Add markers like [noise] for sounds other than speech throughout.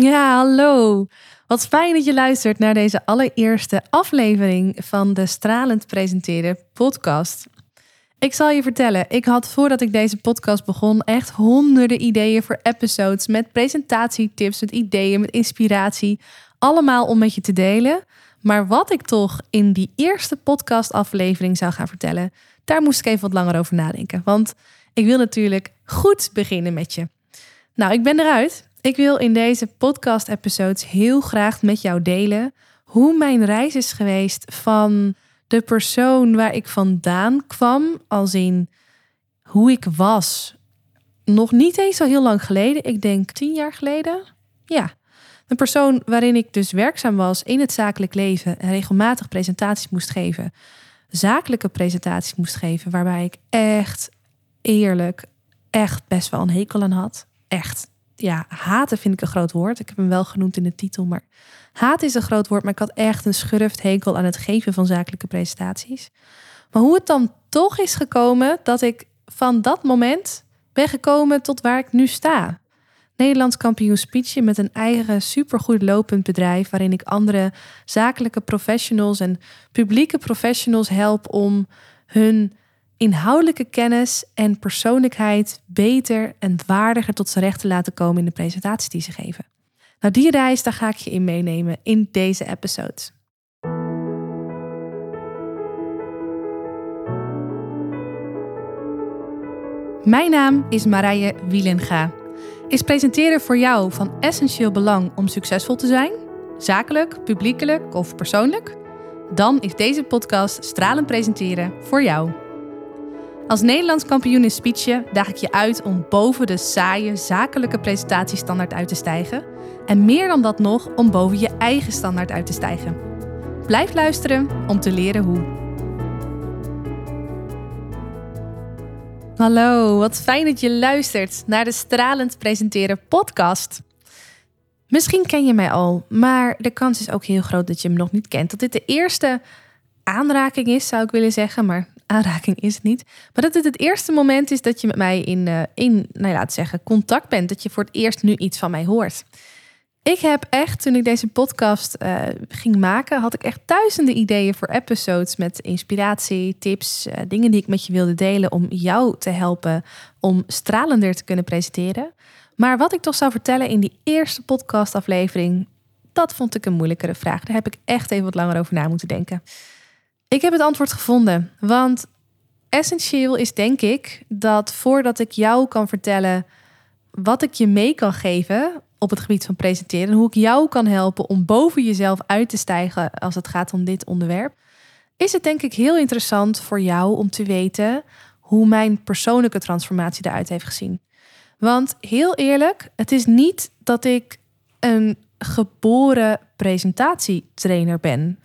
Ja, hallo. Wat fijn dat je luistert naar deze allereerste aflevering van de Stralend Presenteren podcast. Ik zal je vertellen, ik had voordat ik deze podcast begon echt honderden ideeën voor episodes met presentatietips, met ideeën, met inspiratie, allemaal om met je te delen. Maar wat ik toch in die eerste podcastaflevering zou gaan vertellen, daar moest ik even wat langer over nadenken. Want ik wil natuurlijk goed beginnen met je. Nou, ik ben eruit. Ik wil in deze podcast-episodes heel graag met jou delen hoe mijn reis is geweest van de persoon waar ik vandaan kwam, als in hoe ik was. Nog niet eens zo heel lang geleden, ik denk tien jaar geleden. Ja, een persoon waarin ik dus werkzaam was in het zakelijk leven en regelmatig presentaties moest geven. Zakelijke presentaties moest geven, waarbij ik echt eerlijk, echt best wel een hekel aan had. Echt ja, haten vind ik een groot woord. Ik heb hem wel genoemd in de titel, maar haat is een groot woord. Maar ik had echt een schurft hekel aan het geven van zakelijke presentaties. Maar hoe het dan toch is gekomen dat ik van dat moment ben gekomen tot waar ik nu sta. Nederlands kampioen speechen met een eigen supergoed lopend bedrijf waarin ik andere zakelijke professionals en publieke professionals help om hun inhoudelijke kennis en persoonlijkheid beter en waardiger tot z'n recht te laten komen in de presentaties die ze geven. Nou, die reis, daar ga ik je in meenemen in deze episode. Mijn naam is Marije Wielenga. Is presenteren voor jou van essentieel belang om succesvol te zijn? Zakelijk, publiekelijk of persoonlijk? Dan is deze podcast Stralend Presenteren voor jou. Als Nederlands kampioen in speechen daag ik je uit om boven de saaie zakelijke presentatiestandaard uit te stijgen. En meer dan dat nog, om boven je eigen standaard uit te stijgen. Blijf luisteren om te leren hoe. Hallo, wat fijn dat je luistert naar de Stralend Presenteren podcast. Misschien ken je mij al, maar de kans is ook heel groot dat je me nog niet kent. Dat dit de eerste aanraking is, zou ik willen zeggen. Maar aanraking is het niet. Maar dat het het eerste moment is dat je met mij in, uh, in nou zeggen, contact bent. Dat je voor het eerst nu iets van mij hoort. Ik heb echt, toen ik deze podcast uh, ging maken, had ik echt duizenden ideeën voor episodes met inspiratie, tips, uh, dingen die ik met je wilde delen om jou te helpen om stralender te kunnen presenteren. Maar wat ik toch zou vertellen in die eerste podcastaflevering, dat vond ik een moeilijkere vraag. Daar heb ik echt even wat langer over na moeten denken. Ik heb het antwoord gevonden. Want essentieel is denk ik dat voordat ik jou kan vertellen wat ik je mee kan geven op het gebied van presenteren, hoe ik jou kan helpen om boven jezelf uit te stijgen als het gaat om dit onderwerp, is het denk ik heel interessant voor jou om te weten hoe mijn persoonlijke transformatie eruit heeft gezien. Want heel eerlijk, het is niet dat ik een geboren presentatietrainer ben.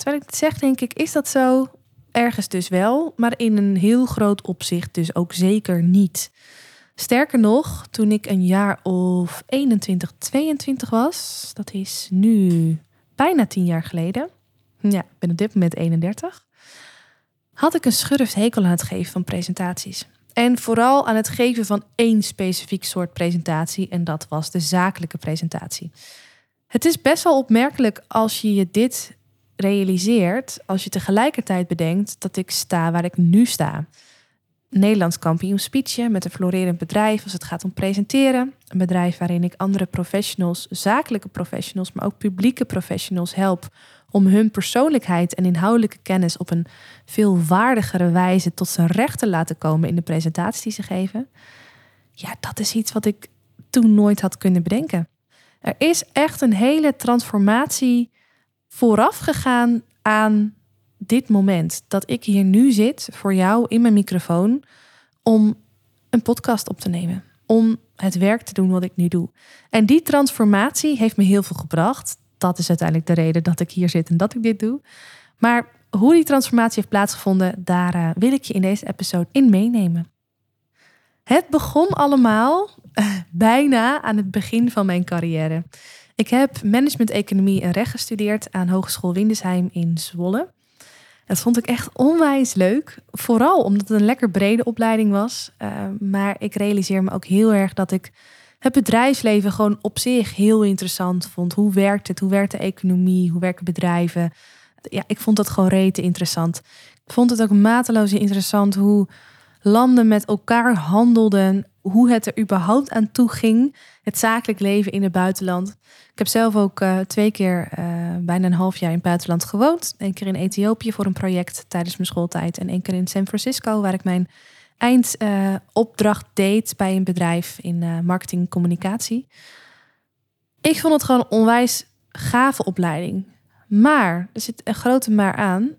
Terwijl ik het zeg, denk ik, is dat zo? Ergens dus wel, maar in een heel groot opzicht dus ook zeker niet. Sterker nog, toen ik een jaar of 21, 22 was, dat is nu bijna tien jaar geleden. Ja, ik ben op dit moment 31. Had ik een schurft hekel aan het geven van presentaties. En vooral aan het geven van één specifiek soort presentatie. En dat was de zakelijke presentatie. Het is best wel opmerkelijk als je je dit realiseert als je tegelijkertijd bedenkt dat ik sta waar ik nu sta. Nederlands kampioen speechen met een florerend bedrijf als het gaat om presenteren. Een bedrijf waarin ik andere professionals, zakelijke professionals, maar ook publieke professionals help om hun persoonlijkheid en inhoudelijke kennis op een veel waardigere wijze tot zijn recht te laten komen in de presentaties die ze geven. Ja, dat is iets wat ik toen nooit had kunnen bedenken. Er is echt een hele transformatie vooraf gegaan aan dit moment. Dat ik hier nu zit voor jou in mijn microfoon om een podcast op te nemen. Om het werk te doen wat ik nu doe. En die transformatie heeft me heel veel gebracht. Dat is uiteindelijk de reden dat ik hier zit en dat ik dit doe. Maar hoe die transformatie heeft plaatsgevonden, daar uh, wil ik je in deze episode in meenemen. Het begon allemaal uh, bijna aan het begin van mijn carrière. Ik heb management economie en recht gestudeerd aan Hogeschool Windesheim in Zwolle. Dat vond ik echt onwijs leuk. Vooral omdat het een lekker brede opleiding was. Uh, maar ik realiseer me ook heel erg dat ik het bedrijfsleven gewoon op zich heel interessant vond. Hoe werkt het? Hoe werkt de economie? Hoe werken bedrijven? Ja, ik vond dat gewoon rete interessant. Ik vond het ook mateloos interessant hoe landen met elkaar handelden, hoe het er überhaupt aan toe ging, het zakelijk leven in het buitenland. Ik heb zelf ook uh, twee keer uh, bijna een half jaar in het buitenland gewoond. Eén keer in Ethiopië voor een project tijdens mijn schooltijd en één keer in San Francisco, waar ik mijn eindopdracht uh, deed bij een bedrijf in marketing communicatie. Ik vond het gewoon een onwijs gave opleiding. Maar, er zit een grote maar aan.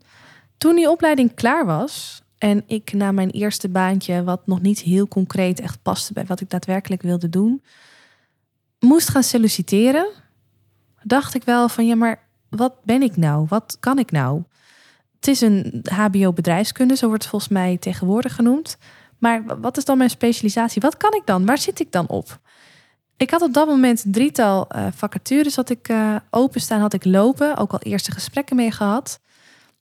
Toen die opleiding klaar was en ik na mijn eerste baantje, wat nog niet heel concreet echt paste bij wat ik daadwerkelijk wilde doen, moest gaan solliciteren, dacht ik wel van ja, maar wat ben ik nou? Wat kan ik nou? Het is een HBO bedrijfskunde, zo wordt het volgens mij tegenwoordig genoemd. Maar wat is dan mijn specialisatie? Wat kan ik dan? Waar zit ik dan op? Ik had op dat moment drietal uh, vacatures had ik uh, openstaan, had ik lopen, ook al eerste gesprekken mee gehad.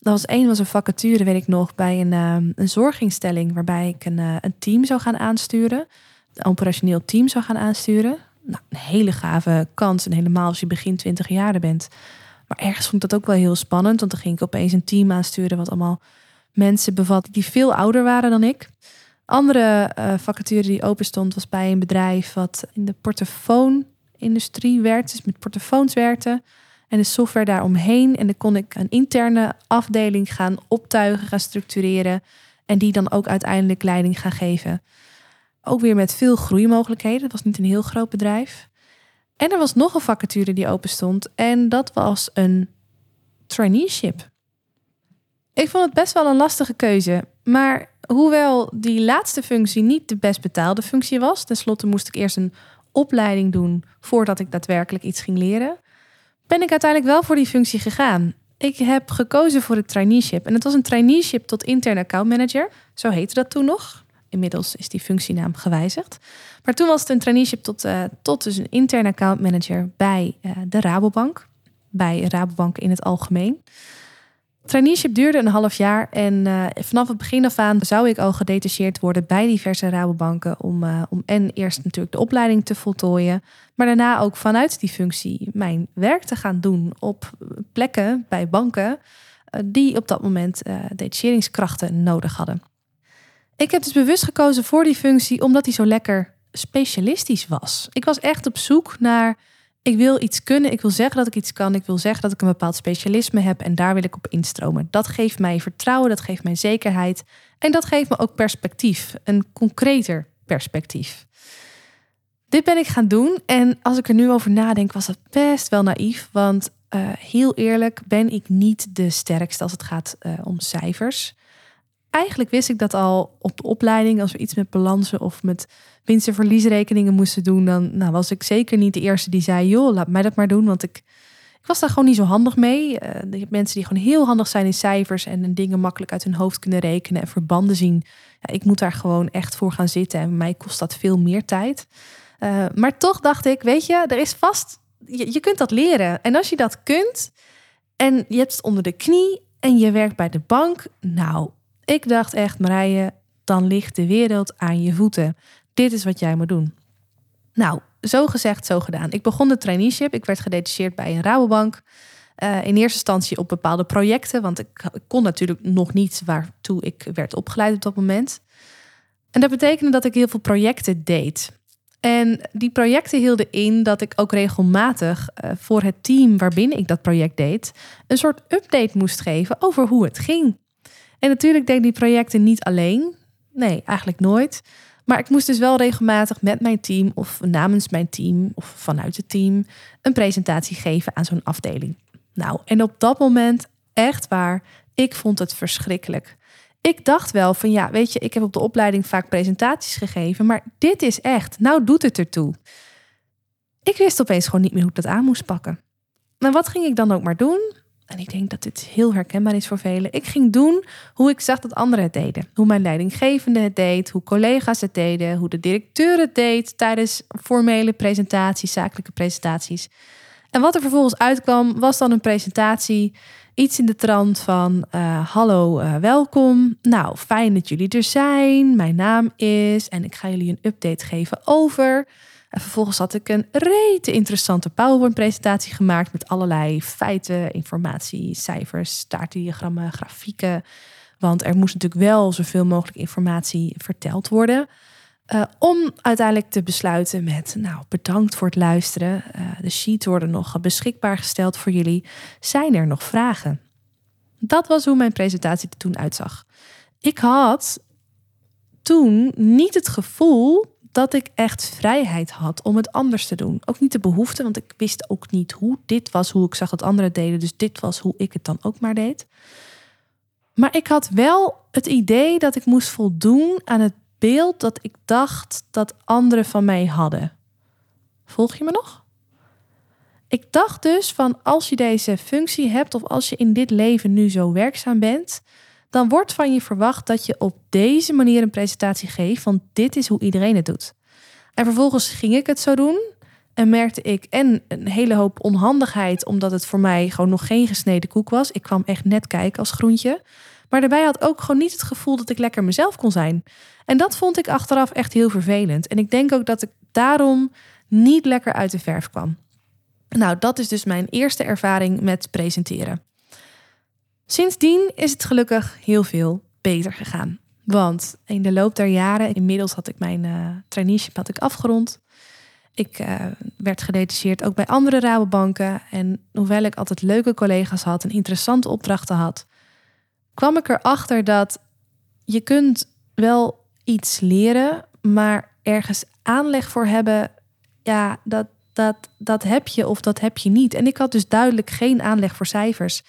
Dat was één was een vacature, weet ik nog, bij een, um, een zorginstelling waarbij ik een, uh, een team zou gaan aansturen, een operationeel team zou gaan aansturen. Nou, een hele gave kans en helemaal als je begin 20 jaar bent. Maar ergens vond ik dat ook wel heel spannend, want dan ging ik opeens een team aansturen wat allemaal mensen bevat die veel ouder waren dan ik. Andere uh, vacature die open stond was bij een bedrijf wat in de portofoonindustrie werkte, dus met portofoons werkte. En de software daaromheen. En dan kon ik een interne afdeling gaan optuigen, gaan structureren. En die dan ook uiteindelijk leiding gaan geven. Ook weer met veel groeimogelijkheden. Het was niet een heel groot bedrijf. En er was nog een vacature die open stond. En dat was een traineeship. Ik vond het best wel een lastige keuze. Maar hoewel die laatste functie niet de best betaalde functie was, tenslotte moest ik eerst een opleiding doen voordat ik daadwerkelijk iets ging leren, ben ik uiteindelijk wel voor die functie gegaan. Ik heb gekozen voor het traineeship. En het was een traineeship tot interne account manager. Zo heette dat toen nog. Inmiddels is die functienaam gewijzigd. Maar toen was het een traineeship tot, uh, tot dus een interne account manager bij uh, de Rabobank. Bij Rabobank in het algemeen. Traineeship duurde een half jaar en uh, vanaf het begin af aan zou ik al gedetacheerd worden bij diverse Rabobanken om, uh, om en eerst natuurlijk de opleiding te voltooien, maar daarna ook vanuit die functie mijn werk te gaan doen op plekken bij banken uh, die op dat moment detacheringskrachten nodig hadden. Ik heb dus bewust gekozen voor die functie omdat die zo lekker specialistisch was. Ik was echt op zoek naar ik wil iets kunnen, ik wil zeggen dat ik iets kan, ik wil zeggen dat ik een bepaald specialisme heb en daar wil ik op instromen. Dat geeft mij vertrouwen, dat geeft mij zekerheid en dat geeft me ook perspectief, een concreter perspectief. Dit ben ik gaan doen en als ik er nu over nadenk, was dat best wel naïef, want uh, heel eerlijk ben ik niet de sterkste als het gaat uh, om cijfers. Eigenlijk wist ik dat al op de opleiding, als we iets met balansen of met winst- en verliesrekeningen moesten doen, dan nou, was ik zeker niet de eerste die zei: joh, laat mij dat maar doen. Want ik, ik was daar gewoon niet zo handig mee. Uh, je hebt mensen die gewoon heel handig zijn in cijfers en dingen makkelijk uit hun hoofd kunnen rekenen en verbanden zien. Ja, ik moet daar gewoon echt voor gaan zitten en mij kost dat veel meer tijd. Uh, maar toch dacht ik, weet je, er is vast, je, je kunt dat leren. En als je dat kunt en je hebt het onder de knie en je werkt bij de bank, nou, ik dacht echt, Marije, dan ligt de wereld aan je voeten dit is wat jij moet doen. Nou, zo gezegd, zo gedaan. Ik begon de traineeship. Ik werd gedetacheerd bij een Rabobank. Uh, in eerste instantie op bepaalde projecten, want ik, kon natuurlijk nog niet waartoe ik werd opgeleid op dat moment. En dat betekende dat ik heel veel projecten deed. En die projecten hielden in dat ik ook regelmatig uh, voor het team waarbinnen ik dat project deed, een soort update moest geven over hoe het ging. En natuurlijk deed ik die projecten niet alleen. Nee, eigenlijk nooit. Maar ik moest dus wel regelmatig met mijn team of namens mijn team of vanuit het team een presentatie geven aan zo'n afdeling. Nou, en op dat moment, echt waar, ik vond het verschrikkelijk. Ik dacht wel van ja, weet je, ik heb op de opleiding vaak presentaties gegeven, maar dit is echt, nou doet het ertoe. Ik wist opeens gewoon niet meer hoe ik dat aan moest pakken. Maar wat ging ik dan ook maar doen? En ik denk dat dit heel herkenbaar is voor velen. Ik ging doen hoe ik zag dat anderen het deden. Hoe mijn leidinggevende het deed, hoe collega's het deden, hoe de directeur het deed tijdens formele presentaties, zakelijke presentaties. En wat er vervolgens uitkwam, was dan een presentatie. Iets in de trant van: uh, Hallo, uh, welkom. Nou, fijn dat jullie er zijn. Mijn naam is. En ik ga jullie een update geven over. En vervolgens had ik een rete interessante PowerPoint-presentatie gemaakt met allerlei feiten, informatie, cijfers, staartdiagrammen, grafieken. Want er moest natuurlijk wel zoveel mogelijk informatie verteld worden. Uh, om uiteindelijk te besluiten met, nou, bedankt voor het luisteren. Uh, de sheets worden nog beschikbaar gesteld voor jullie. Zijn er nog vragen? Dat was hoe mijn presentatie er toen uitzag. Ik had toen niet het gevoel dat ik echt vrijheid had om het anders te doen. Ook niet de behoefte, want ik wist ook niet hoe. Dit was hoe ik zag dat anderen deden, dus dit was hoe ik het dan ook maar deed. Maar ik had wel het idee dat ik moest voldoen aan het beeld dat ik dacht dat anderen van mij hadden. Volg je me nog? Ik dacht dus van als je deze functie hebt of als je in dit leven nu zo werkzaam bent, dan wordt van je verwacht dat je op deze manier een presentatie geeft, want dit is hoe iedereen het doet. En vervolgens ging ik het zo doen en merkte ik en een hele hoop onhandigheid, omdat het voor mij gewoon nog geen gesneden koek was. Ik kwam echt net kijken als groentje. Maar daarbij had ook gewoon niet het gevoel dat ik lekker mezelf kon zijn. En dat vond ik achteraf echt heel vervelend. En ik denk ook dat ik daarom niet lekker uit de verf kwam. Nou, dat is dus mijn eerste ervaring met presenteren. Sindsdien is het gelukkig heel veel beter gegaan. Want in de loop der jaren, inmiddels had ik mijn uh, traineeship had ik afgerond. Ik uh, werd gedetacheerd ook bij andere Rabobanken. En hoewel ik altijd leuke collega's had en interessante opdrachten had, kwam ik erachter dat je kunt wel iets leren, maar ergens aanleg voor hebben, ja, dat, dat, dat heb je of dat heb je niet. En ik had dus duidelijk geen aanleg voor cijfers.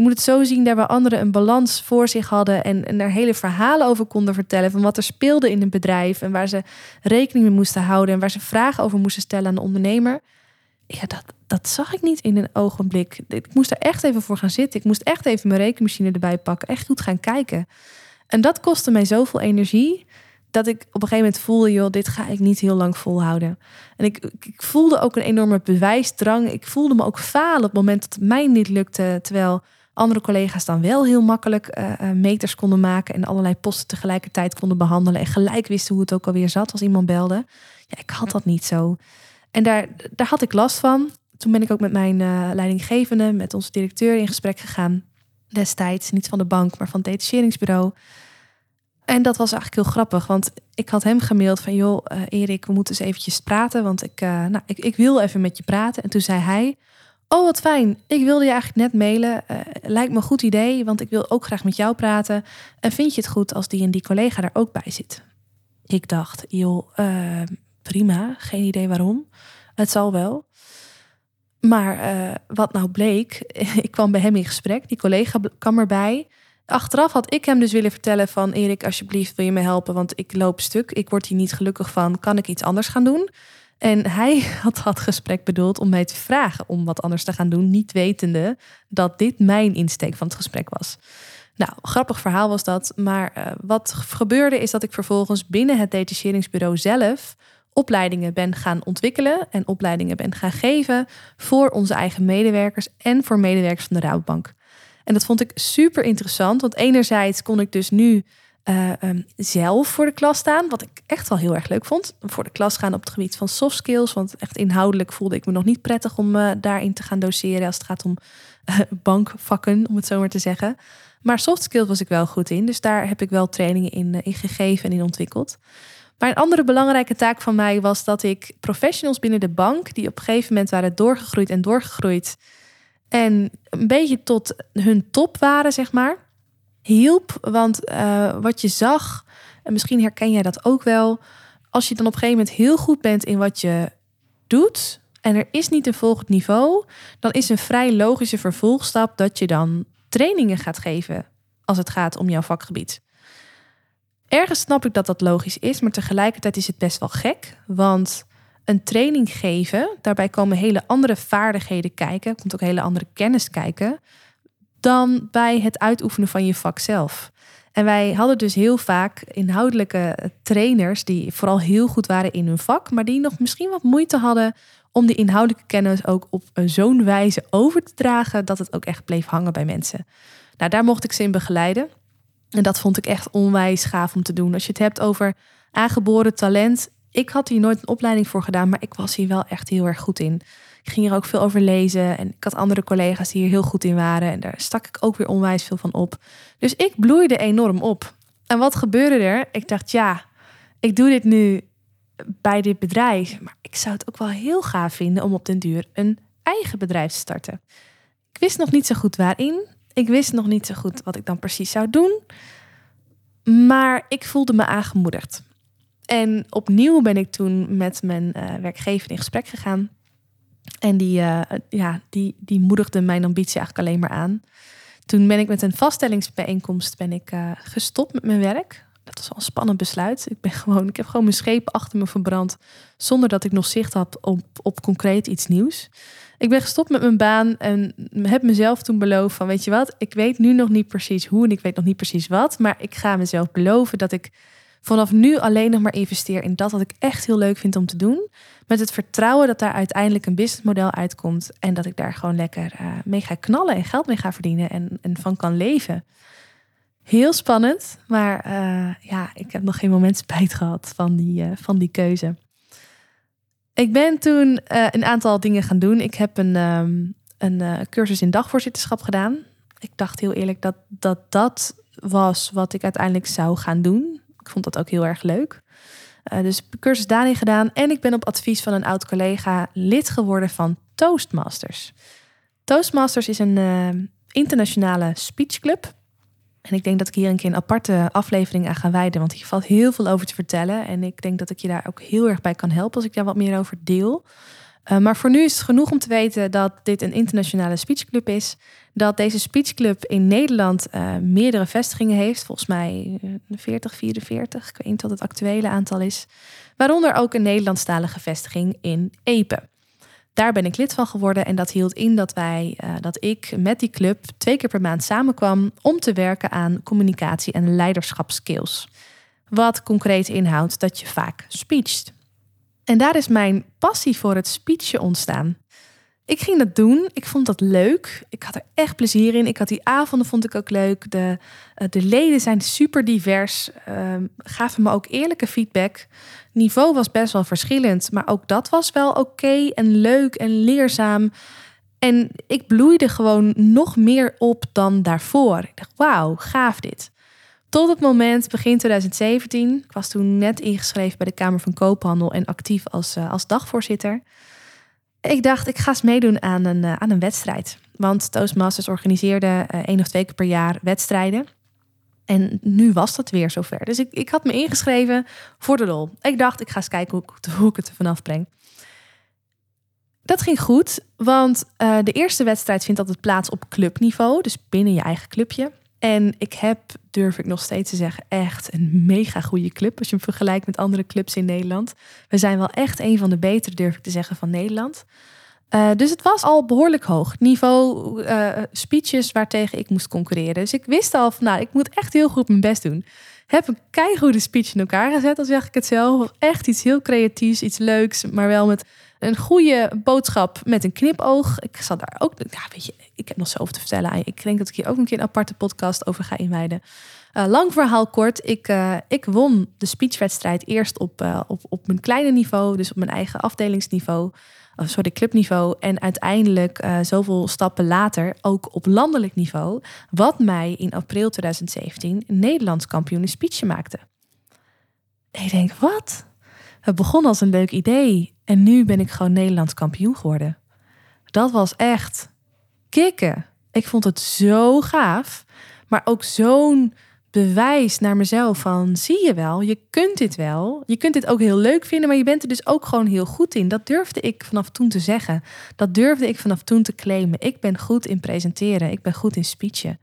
Je moet het zo zien, daar waar anderen een balans voor zich hadden en, en hele verhalen over konden vertellen van wat er speelde in een bedrijf en waar ze rekening mee moesten houden en waar ze vragen over moesten stellen aan de ondernemer. Ja, dat, dat zag ik niet in een ogenblik. Ik moest er echt even voor gaan zitten. Ik moest echt even mijn rekenmachine erbij pakken, echt goed gaan kijken. En dat kostte mij zoveel energie dat ik op een gegeven moment voelde, joh, dit ga ik niet heel lang volhouden. En ik, ik voelde ook een enorme bewijsdrang. Ik voelde me ook falen op het moment dat het mij niet lukte, terwijl andere collega's dan wel heel makkelijk uh, meters konden maken en allerlei posten tegelijkertijd konden behandelen en gelijk wisten hoe het ook alweer zat als iemand belde. Ja, ik had dat niet zo. En daar, daar had ik last van. Toen ben ik ook met mijn uh, leidinggevende, met onze directeur in gesprek gegaan. Destijds, niet van de bank, maar van het detacheringsbureau. En dat was eigenlijk heel grappig, want ik had hem gemaild van... joh, uh, Erik, we moeten eens eventjes praten, want ik, uh, nou, ik, ik wil even met je praten. En toen zei hij, oh wat fijn, ik wilde je eigenlijk net mailen. Uh, lijkt me een goed idee, want ik wil ook graag met jou praten. En vind je het goed als die en die collega daar ook bij zit? Ik dacht, joh, prima, geen idee waarom. Het zal wel. Maar wat nou bleek, [laughs] ik kwam bij hem in gesprek, die collega kwam erbij... Achteraf had ik hem dus willen vertellen van Erik, alsjeblieft wil je me helpen, want ik loop stuk. Ik word hier niet gelukkig van. Kan ik iets anders gaan doen? En hij [laughs] had dat gesprek bedoeld om mij te vragen om wat anders te gaan doen, niet wetende dat dit mijn insteek van het gesprek was. Nou, grappig verhaal was dat. Maar uh, wat gebeurde is dat ik vervolgens binnen het detacheringsbureau zelf opleidingen ben gaan ontwikkelen en opleidingen ben gaan geven voor onze eigen medewerkers en voor medewerkers van de Rabobank. En dat vond ik super interessant, want enerzijds kon ik dus nu uh, um, zelf voor de klas staan, wat ik echt wel heel erg leuk vond. Voor de klas gaan op het gebied van soft skills, want echt inhoudelijk voelde ik me nog niet prettig om uh, daarin te gaan doseren als het gaat om uh, bankvakken, om het zo maar te zeggen. Maar soft skills was ik wel goed in, dus daar heb ik wel trainingen in, in gegeven en in ontwikkeld. Maar een andere belangrijke taak van mij was dat ik professionals binnen de bank, die op een gegeven moment waren doorgegroeid en doorgegroeid, en een beetje tot hun top waren, zeg maar, hielp. Want uh, wat je zag, en misschien herken jij dat ook wel, als je dan op een gegeven moment heel goed bent in wat je doet en er is niet een volgend niveau, dan is een vrij logische vervolgstap dat je dan trainingen gaat geven als het gaat om jouw vakgebied. Ergens snap ik dat dat logisch is, maar tegelijkertijd is het best wel gek, want een training geven, daarbij komen hele andere vaardigheden kijken, komt ook hele andere kennis kijken, dan bij het uitoefenen van je vak zelf. En wij hadden dus heel vaak inhoudelijke trainers die vooral heel goed waren in hun vak, maar die nog misschien wat moeite hadden om die inhoudelijke kennis ook op zo'n wijze over te dragen dat het ook echt bleef hangen bij mensen. Nou, daar mocht ik ze in begeleiden. En dat vond ik echt onwijs gaaf om te doen. Als je het hebt over aangeboren talent, ik had hier nooit een opleiding voor gedaan, maar ik was hier wel echt heel erg goed in. Ik ging hier ook veel over lezen en ik had andere collega's die hier heel goed in waren en daar stak ik ook weer onwijs veel van op. Dus ik bloeide enorm op. En wat gebeurde er? Ik dacht, ja, ik doe dit nu bij dit bedrijf, maar ik zou het ook wel heel gaaf vinden om op den duur een eigen bedrijf te starten. Ik wist nog niet zo goed waarin. Ik wist nog niet zo goed wat ik dan precies zou doen. Maar ik voelde me aangemoedigd. En opnieuw ben ik toen met mijn uh, werkgever in gesprek gegaan. En die, uh, ja, die, die moedigde mijn ambitie eigenlijk alleen maar aan. Toen ben ik met een vaststellingsbijeenkomst ben ik, uh, gestopt met mijn werk. Dat was wel een spannend besluit. Ik, ben [laughs] gewoon, ik heb gewoon mijn schepen achter me verbrand. Zonder dat ik nog zicht had op, op concreet iets nieuws. Ik ben gestopt met mijn baan en heb mezelf toen beloofd van weet je wat, ik weet nu nog niet precies hoe en ik weet nog niet precies wat, maar ik ga mezelf beloven dat ik vanaf nu alleen nog maar investeer in dat wat ik echt heel leuk vind om te doen. Met het vertrouwen dat daar uiteindelijk een businessmodel uitkomt en dat ik daar gewoon lekker uh, mee ga knallen en geld mee ga verdienen en, en van kan leven. Heel spannend, maar uh, ja, ik heb nog geen moment spijt gehad van die, uh, van die keuze. Ik ben toen een aantal dingen gaan doen. Ik heb een, um, een cursus in dagvoorzitterschap gedaan. Ik dacht heel eerlijk dat, dat dat was wat ik uiteindelijk zou gaan doen. Ik vond dat ook heel erg leuk. dus cursus daarin gedaan. En ik ben op advies van een oud collega lid geworden van Toastmasters. Toastmasters is een internationale speechclub en ik denk dat ik hier een keer een aparte aflevering aan ga wijden, want hier valt heel veel over te vertellen. En ik denk dat ik je daar ook heel erg bij kan helpen als ik daar wat meer over deel. Uh, maar voor nu is het genoeg om te weten dat dit een internationale speechclub is. Dat deze speechclub in Nederland uh, meerdere vestigingen heeft. Volgens mij 40, 44. Ik weet niet wat het actuele aantal is. Waaronder ook een Nederlandstalige vestiging in Epe. Daar ben ik lid van geworden en dat hield in dat wij, dat ik met die club twee keer per maand samenkwam om te werken aan communicatie en leiderschapskills. Wat concreet inhoudt dat je vaak speecht. En daar is mijn passie voor het speechen ontstaan. Ik ging dat doen. Ik vond dat leuk. Ik had er echt plezier in. Ik had die avonden vond ik ook leuk. De, uh, de leden zijn super divers. Uh, gaven me ook eerlijke feedback niveau was best wel verschillend, maar ook dat was wel oké en leuk en leerzaam. En ik bloeide gewoon nog meer op dan daarvoor. Ik dacht, wauw, gaaf dit. Tot het moment, begin 2017, ik was toen net ingeschreven bij de Kamer van Koophandel en actief als, uh, als dagvoorzitter. Ik dacht, ik ga eens meedoen aan een, uh, aan een wedstrijd. Want Toastmasters organiseerde uh, één of twee keer per jaar wedstrijden. En nu was dat weer zover. Dus ik, ik had me ingeschreven voor de lol. Ik dacht, ik ga eens kijken hoe ik, hoe ik het er vanaf breng. Dat ging goed, want de eerste wedstrijd vindt altijd plaats op clubniveau. Dus binnen je eigen clubje. En ik heb, durf ik nog steeds te zeggen, echt een mega goede club. Als je hem vergelijkt met andere clubs in Nederland. We zijn wel echt een van de betere, durf ik te zeggen, van Nederland. Uh, dus het was al behoorlijk hoog. Niveau uh, speeches waartegen ik moest concurreren. Dus ik wist al van, nou, ik moet echt heel goed mijn best doen. Heb een keigoede speech in elkaar gezet, als zeg ik het zelf. Echt iets heel creatiefs, iets leuks, maar wel met een goede boodschap met een knipoog. Ik zat daar ook, ja, weet je, ik heb nog zoveel te vertellen. Ik denk dat ik hier ook een keer een aparte podcast over ga inwijden. Uh, lang verhaal kort, ik, uh, ik won de speechwedstrijd eerst op, uh, op, op mijn kleine niveau, dus op mijn eigen afdelingsniveau. Sorry, clubniveau. En uiteindelijk, zoveel stappen later, ook op landelijk niveau. Wat mij in april 2017 Nederlands kampioen in speech maakte. ik denk, wat? Het begon als een leuk idee. En nu ben ik gewoon Nederlands kampioen geworden. Dat was echt kicken. Ik vond het zo gaaf. Maar ook zo'n bewijs naar mezelf van zie je wel, je kunt dit wel. Je kunt dit ook heel leuk vinden, maar je bent er dus ook gewoon heel goed in. Dat durfde ik vanaf toen te zeggen. Dat durfde ik vanaf toen te claimen. Ik ben goed in presenteren, ik ben goed in speechen.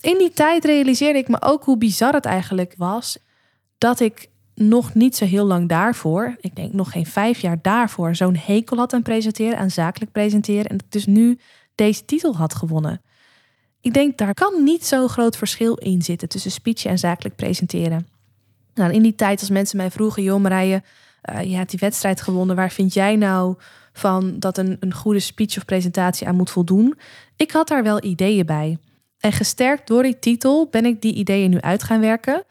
In die tijd realiseerde ik me ook hoe bizar het eigenlijk was dat ik nog niet zo heel lang daarvoor, ik denk nog geen vijf jaar daarvoor, zo'n hekel had aan presenteren, aan zakelijk presenteren. En dus nu deze titel had gewonnen. Ik denk, daar kan niet zo'n groot verschil in zitten tussen speechen en zakelijk presenteren. Nou, in die tijd als mensen mij vroegen, joh uh, je hebt die wedstrijd gewonnen. Waar vind jij nou van dat een, een goede speech of presentatie aan moet voldoen? Ik had daar wel ideeën bij. En gesterkt door die titel ben ik die ideeën nu uit gaan werken.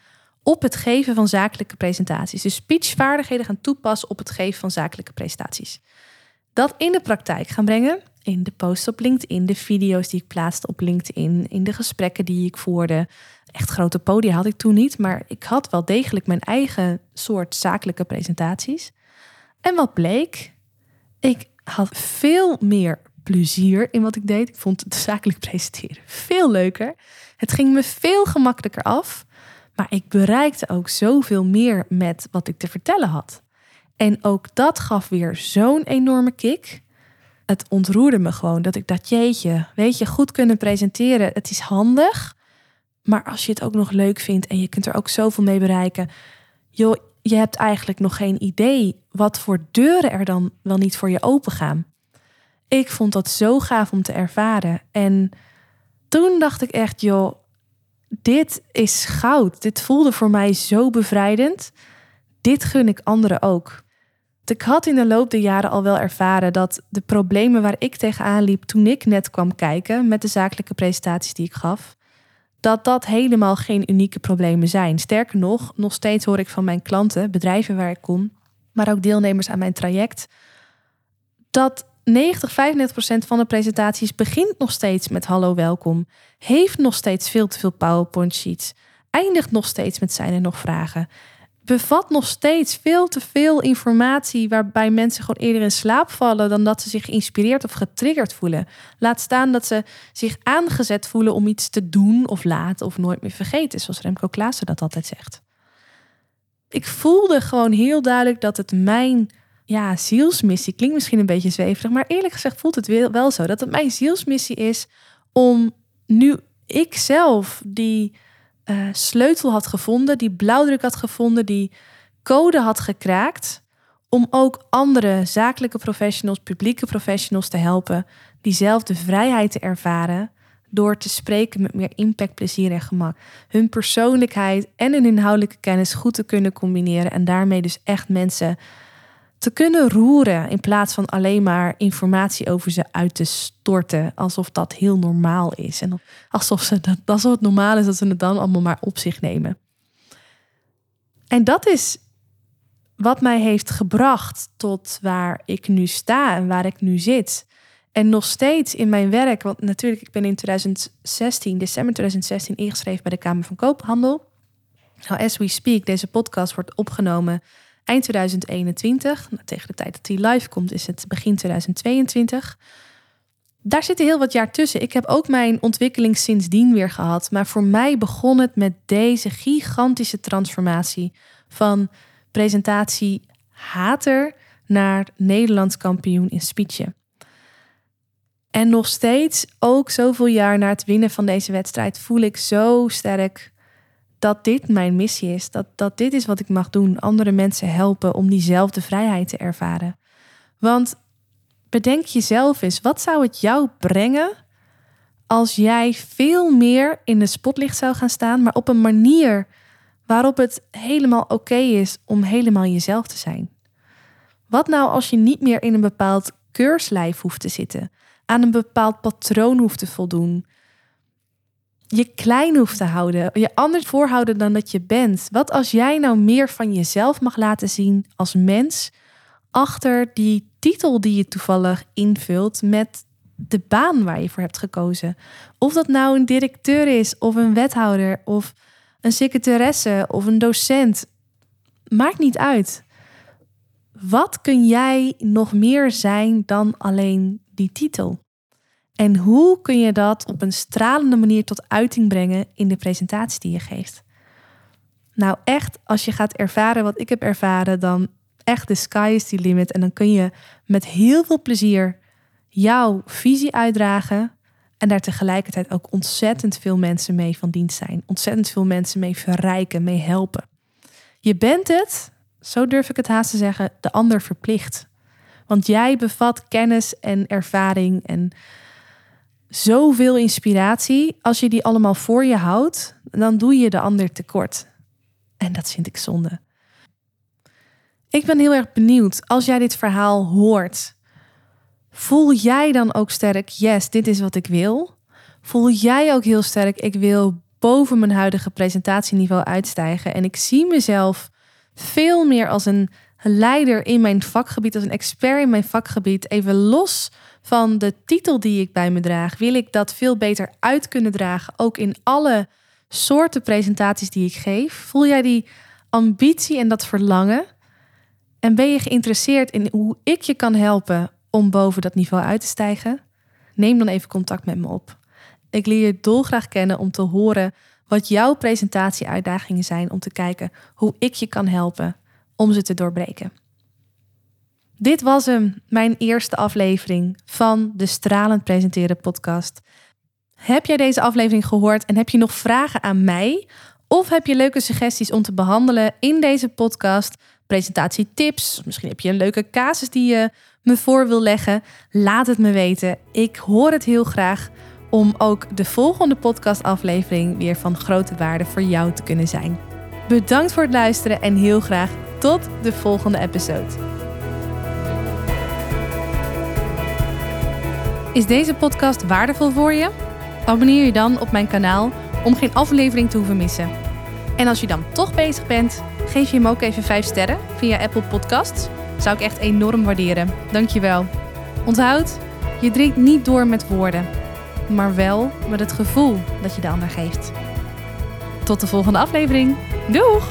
Op het geven van zakelijke presentaties. Dus speechvaardigheden gaan toepassen op het geven van zakelijke presentaties. Dat in de praktijk gaan brengen, in de posts op LinkedIn, de video's die ik plaatste op LinkedIn, in de gesprekken die ik voerde. Echt grote podia had ik toen niet, maar ik had wel degelijk mijn eigen soort zakelijke presentaties. En wat bleek? Ik had veel meer plezier in wat ik deed. Ik vond het zakelijk [laughs] presenteren veel leuker. Het ging me veel gemakkelijker af. Maar ik bereikte ook zoveel meer met wat ik te vertellen had. En ook dat gaf weer zo'n enorme kick. Het ontroerde me gewoon dat ik dat jeetje, weet je, goed kunnen presenteren. Het is handig. Maar als je het ook nog leuk vindt en je kunt er ook zoveel mee bereiken. Joh, je hebt eigenlijk nog geen idee wat voor deuren er dan wel niet voor je open gaan. Ik vond dat zo gaaf om te ervaren. En toen dacht ik echt, joh, dit is goud. Dit voelde voor mij zo bevrijdend. Dit gun ik anderen ook. Ik had in de loop der jaren al wel ervaren dat de problemen waar ik tegenaan liep toen ik net kwam kijken met de zakelijke presentaties die ik gaf, dat dat helemaal geen unieke problemen zijn. Sterker nog, nog steeds hoor ik van mijn klanten, bedrijven waar ik kom, maar ook deelnemers aan mijn traject, dat 90, 95 procent van de presentaties begint nog steeds met hallo, welkom. Heeft nog steeds veel te veel PowerPoint sheets. Eindigt nog steeds met zijn er nog vragen. Bevat nog steeds veel te veel informatie waarbij mensen gewoon eerder in slaap vallen dan dat ze zich geïnspireerd of getriggerd voelen. Laat staan dat ze zich aangezet voelen om iets te doen of laten of nooit meer vergeten, zoals Remco Klaassen dat altijd zegt. Ik voelde gewoon heel duidelijk dat het mijn ja, zielsmissie klinkt misschien een beetje zweverig, maar eerlijk gezegd voelt het wel zo dat het mijn zielsmissie is om nu ik zelf die uh, sleutel had gevonden, die blauwdruk had gevonden, die code had gekraakt, om ook andere zakelijke professionals, publieke professionals te helpen diezelfde vrijheid te ervaren door te spreken met meer impact, plezier en gemak. Hun persoonlijkheid en hun inhoudelijke kennis goed te kunnen combineren en daarmee dus echt mensen te kunnen roeren in plaats van alleen maar informatie over ze uit te storten, alsof dat heel normaal is. En alsof, ze dat, alsof het normaal is dat ze het dan allemaal maar op zich nemen. En dat is wat mij heeft gebracht tot waar ik nu sta en waar ik nu zit. En nog steeds in mijn werk, want natuurlijk, ik ben in 2016, december 2016, ingeschreven bij de Kamer van Koophandel. Nou, as we speak, deze podcast wordt opgenomen eind 2021. Nou, tegen de tijd dat die live komt is het begin 2022. Daar zitten heel wat jaar tussen. Ik heb ook mijn ontwikkeling sindsdien weer gehad. Maar voor mij begon het met deze gigantische transformatie van presentatie hater naar Nederlands kampioen in speechen. En nog steeds, ook zoveel jaar na het winnen van deze wedstrijd, voel ik zo sterk dat dit mijn missie is. Dat, dat dit is wat ik mag doen. Andere mensen helpen om diezelfde vrijheid te ervaren. Want bedenk jezelf eens, wat zou het jou brengen als jij veel meer in de spotlicht zou gaan staan, maar op een manier waarop het helemaal oké is om helemaal jezelf te zijn? Wat nou als je niet meer in een bepaald keurslijf hoeft te zitten, aan een bepaald patroon hoeft te voldoen, je klein hoeft te houden, je anders voorhouden dan dat je bent. Wat als jij nou meer van jezelf mag laten zien als mens achter die titel die je toevallig invult met de baan waar je voor hebt gekozen? Of dat nou een directeur is, of een wethouder, of een secretaresse, of een docent. Maakt niet uit. Wat kun jij nog meer zijn dan alleen die titel? En hoe kun je dat op een stralende manier tot uiting brengen in de presentatie die je geeft? Nou, echt, als je gaat ervaren wat ik heb ervaren, dan echt de sky is the limit. En dan kun je met heel veel plezier jouw visie uitdragen. En daar tegelijkertijd ook ontzettend veel mensen mee van dienst zijn. Ontzettend veel mensen mee verrijken, mee helpen. Je bent het, zo durf ik het haast te zeggen, de ander verplicht. Want jij bevat kennis en ervaring en zoveel inspiratie. Als je die allemaal voor je houdt, dan doe je de ander tekort. En dat vind ik zonde. Ik ben heel erg benieuwd, als jij dit verhaal hoort, voel jij dan ook sterk, yes, dit is wat ik wil? Voel jij ook heel sterk, ik wil boven mijn huidige presentatieniveau uitstijgen. En ik zie mezelf veel meer als een leider in mijn vakgebied, als een expert in mijn vakgebied. Even los van de titel die ik bij me draag, wil ik dat veel beter uit kunnen dragen. Ook in alle soorten presentaties die ik geef. Voel jij die ambitie en dat verlangen? En ben je geïnteresseerd in hoe ik je kan helpen om boven dat niveau uit te stijgen? Neem dan even contact met me op. Ik leer je dolgraag kennen om te horen wat jouw presentatieuitdagingen zijn om te kijken hoe ik je kan helpen om ze te doorbreken. Dit was hem, mijn eerste aflevering van de Stralend Presenteren podcast. Heb jij deze aflevering gehoord en heb je nog vragen aan mij? Of heb je leuke suggesties om te behandelen in deze podcast? Presentatietips, misschien heb je een leuke casus die je me voor wil leggen. Laat het me weten. Ik hoor het heel graag om ook de volgende podcastaflevering weer van grote waarde voor jou te kunnen zijn. Bedankt voor het luisteren en heel graag tot de volgende episode. Is deze podcast waardevol voor je? Abonneer je dan op mijn kanaal om geen aflevering te hoeven missen. En als je dan toch bezig bent, geef je hem ook even 5 sterren via Apple Podcasts. Zou ik echt enorm waarderen. Dankjewel. Onthoud, je drinkt niet door met woorden, maar wel met het gevoel dat je de ander geeft. Tot de volgende aflevering. Doeg!